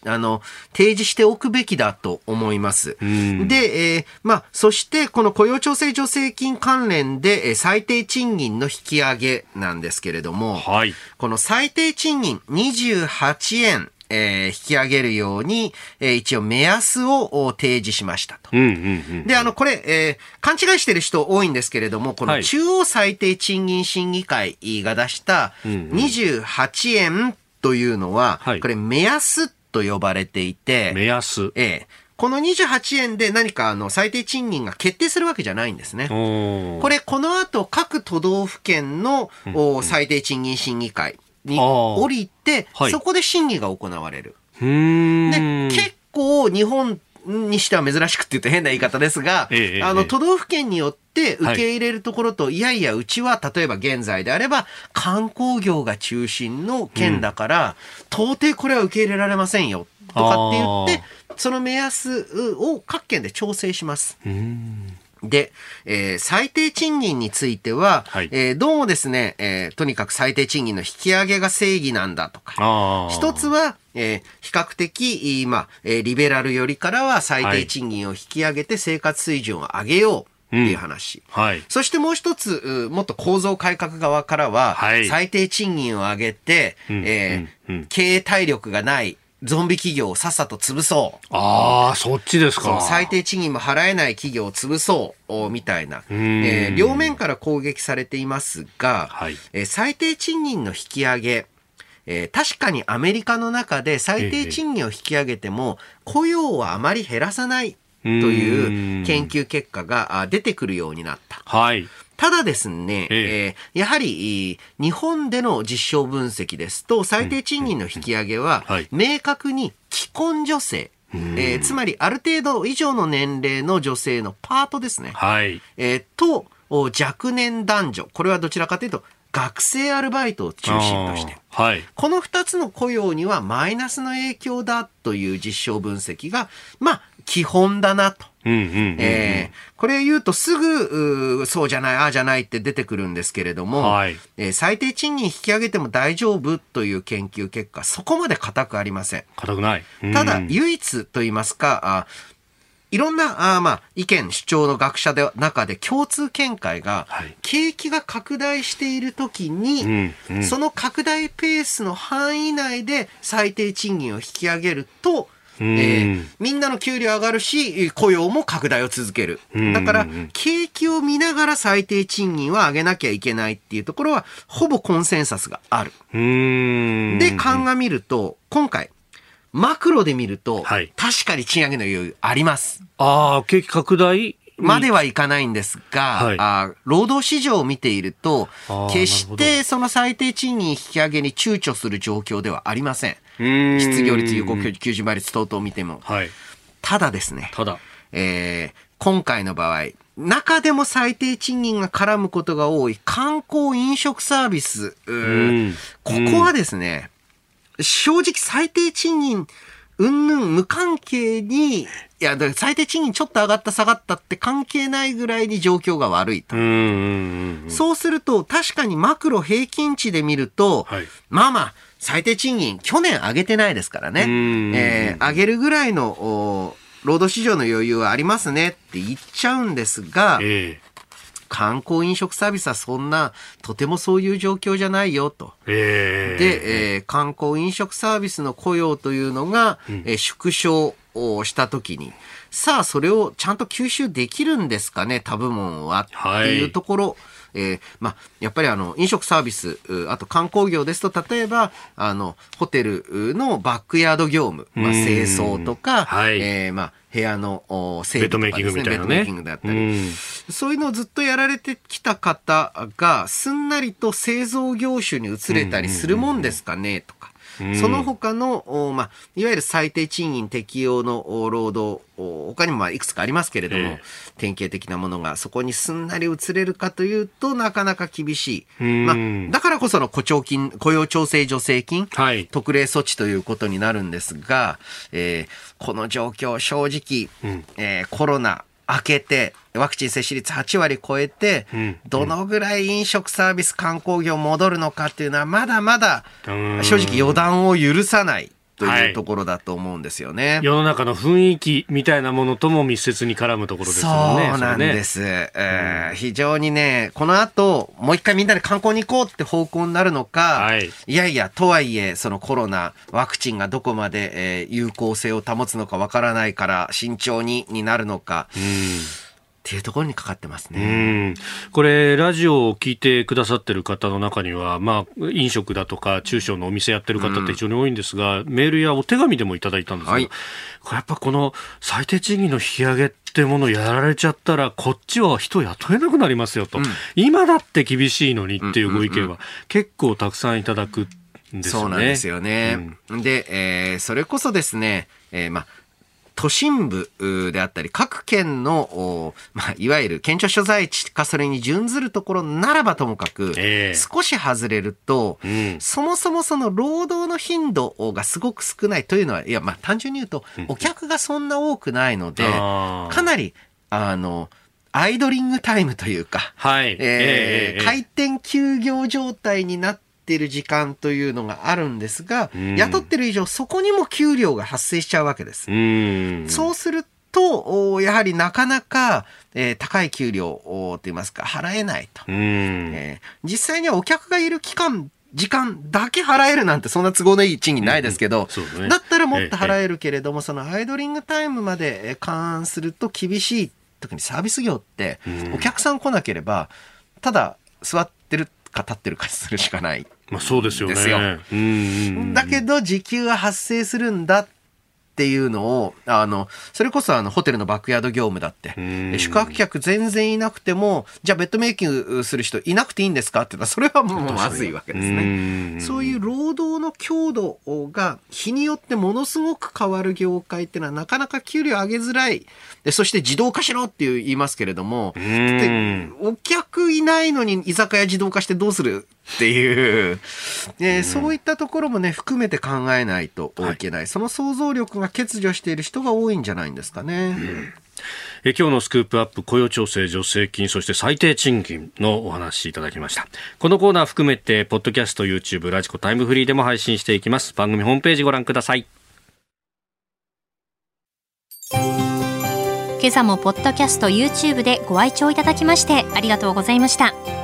あの提示しておくべきだと思います。ん。で、えーまあ、そしてこの雇用調整助成金関連でえー最低賃金の引き上げなんですけれども、はい。この最低賃金28円、えー引き上げるように、えー一応目安をお提示しましたと。で、あの、これ、えー勘違いしてる人多いんですけれども、こはい。の中央最低賃金審議会が出したんうん。28円というのは、はい。これ目安と呼ばれていて、目安。えーこの28円で何かあの最低賃金が決定するわけじゃないんですね。これ、この後、各都道府県の、お最低賃金審議会に降りて、はい。そこで審議が行われる。で、結構日本にしては珍しくって言うと変な言い方ですが、ええあの、ええ。都道府県によって受け入れるところと、い、やいや、うちは例えば現在であれば、観光業が中心の県だから、到底これは受け入れられませんよ、とかって言って、その目安を各県で調整します。で、えー最低賃金については、はいえーどうもですね、えーとにかく最低賃金の引き上げが正義なんだとか。一つは、えー比較的、いまあ、えーリベラルよりからは最低賃金を引き上げて生活水準を上げようっていう話。はい。そしてもう一つ、うもっと構造改革側からは、はい最低賃金を上げて、うんえーうんうん経営体力がないゾンビ企業をさっさと潰そう。ああ、そっちですか。最低賃金も払えない企業を潰そうおみたいな、んえー両面から攻撃されていますが、はいえー最低賃金の引き上げ、えー確かにアメリカの中で最低賃金を引き上げても、雇用はあまり減らさないという研究結果があ出てくるようになった。はい。ただですね、ええ。ーやはり、い日本での実証分析ですと、最低賃金の引き上げははい、明確に既婚女性、えーつまりある程度以上の年齢の女性のパートですね、はい。えーと、お若年男女、これはどちらかというと、学生アルバイトを中心として、はい。この二つの雇用にはマイナスの影響だという実証分析が、まあ、基本だなと。これ言うとすぐ、そうじゃない、ああじゃないって出てくるんですけれども、はい。えー最低賃金引き上げても大丈夫という研究結果、そこまで固くありません。硬くない。うん。ただ、唯一と言いますか、あいろんな、あまあ、意見、主張の学者で中で共通見解が、はい。景気が拡大しているときに、うんうん。その拡大ペースの範囲内で最低賃金を引き上げると、うんえーみんなの給料上がるし、雇用も拡大を続けるうん。だから、景気を見ながら最低賃金は上げなきゃいけないっていうところは、ほぼコンセンサスがある。で、鑑みると、今回、マクロで見ると、はい確かに賃上げの余裕あります。ああ、景気拡大？まではいかないんですが、はいあー労働市場を見ていると決してその最低賃金引き上げに躊躇する状況ではありません。ん失業率、有効求人倍率等々を見ても。はい。ただですね、ただ。えー今回の場合、中でも最低賃金が絡むことが多い観光飲食サービス、ここはですね、正直最低賃金、うんぬん無関係に、いや、だから最低賃金ちょっと上がった下がったって関係ないぐらいに状況が悪いとう。んうんうん。そうすると、確かにマクロ平均値で見ると、はいまあまあ、最低賃金、去年上げてないですからね。うんえー上げるぐらいの、お労働市場の余裕はありますねって言っちゃうんですが、え観光飲食サービスはそんな、とてもそういう状況じゃないよと。ええ。えで、えー観光飲食サービスの雇用というのが、えー縮小をしたときに、さあ、それをちゃんと吸収できるんですかね、他部門は。はい。っていうところ、えーまあ、やっぱりあの、飲食サービス、うあと観光業ですと、例えば、あの、ホテルのバックヤード業務、まあ、うん。清掃とか、はい。えーまあ、部屋のお整備とかですね、ベッドメイキングみたいなね。ベッドメイキングだったり、うん。そういうのをずっとやられてきた方が、すんなりと製造業種に移れたりするもんですかね、とか。うん。その他の、おまあ、いわゆる最低賃金適用のお労働、お他にもまあいくつかありますけれども、ええ。典型的なものがそこにすんなり移れるかというとなかなか厳しい。うん。まあ、だからこその雇調金、雇用調整助成金、はい。特例措置ということになるんですが、えーこの状況正直、うん。えーコロナ明けて、ワクチン接種率8割超えて、うんどのぐらい飲食サービス観光業戻るのかっていうのはまだまだうん。正直予断を許さないとはい。いうところだと思うんですよね。世の中の雰囲気みたいなものとも密接に絡むところですよね。そうなんです、えー非常にね、この後、もう一回みんなで観光に行こうって方向になるのか、はい。やいや、とはいえ、そのコロナ、ワクチンがどこまで、えー有効性を保つのかわからないから、慎重に、になるのか、っていうところにかかってますうね。ん。これ、ラジオを聞いてくださってる方の中には、まあ、飲食だとか、中小のお店やってる方って非常に多いんですが、メールやお手紙でもいただいたんですけど、はい。これやっぱこの最低賃金の引き上げってものやられちゃったら、こっちは人雇えなくなりますよと、今だって厳しいのにっていうご意見は結構たくさんいただくんですよね。そうなんですよね。で、えーそれこそですね、えーまあ、都心部であったり、各県の、まあ、いわゆる県庁所在地かそれに準ずるところならばともかく、えー、少し外れると、うん、そもそもその労働の頻度がすごく少ないというのは、いや、まあ、単純に言うと、お客がそんな多くないので、かなり、あの、アイドリングタイムというか、はい。えー、えー、回転休業状態になってる時間というのがあるんですが、雇ってる以上そこにも給料が発生しちゃうわけです。うそうすると、やはりなかなか、えー、高い給料と言いますか、払えないと、えー。実際にはお客がいる期間時間だけ払えるなんてそんな都合のいい賃金ないですけど、うん。ね、だったらもっと払えるけれども、そのアイドリングタイムまで勘案すると厳しい特にサービス業ってお客さん来なければただ座ってるか立ってるかするしかない。まあそうですよね。だけど時給は発生するんだっていうのを、あの、それこそあの、ホテルのバックヤード業務だって、宿泊客全然いなくても、じゃあベッドメイキングする人いなくていいんですか？って言ったら、それはもうまずいわけですね。そういう労働の強度が日によってものすごく変わる業界っていうのはなかなか給料上げづらい。でそして自動化しろって言いますけれども、でお客いないのに居酒屋自動化してどうするっていう、えー、そういったところもね、含めて考えないといけない。はい、その想像力が欠如している人が多いんじゃないんですかね。うん。え今日のスクープアップ雇用調整助成金そして最低賃金のお話いただきました。このコーナー含めてポッドキャスト YouTube ラジコタイムフリーでも配信していきます。番組ホームページご覧ください。今朝もポッドキャスト YouTube でご愛聴いただきましてありがとうございました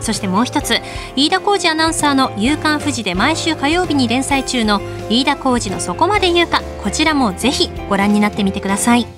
そしてもう一つ飯田浩二アナウンサーの「夕刊富士」で毎週火曜日に連載中の飯田浩二の「そこまで言うか」こちらもぜひご覧になってみてください。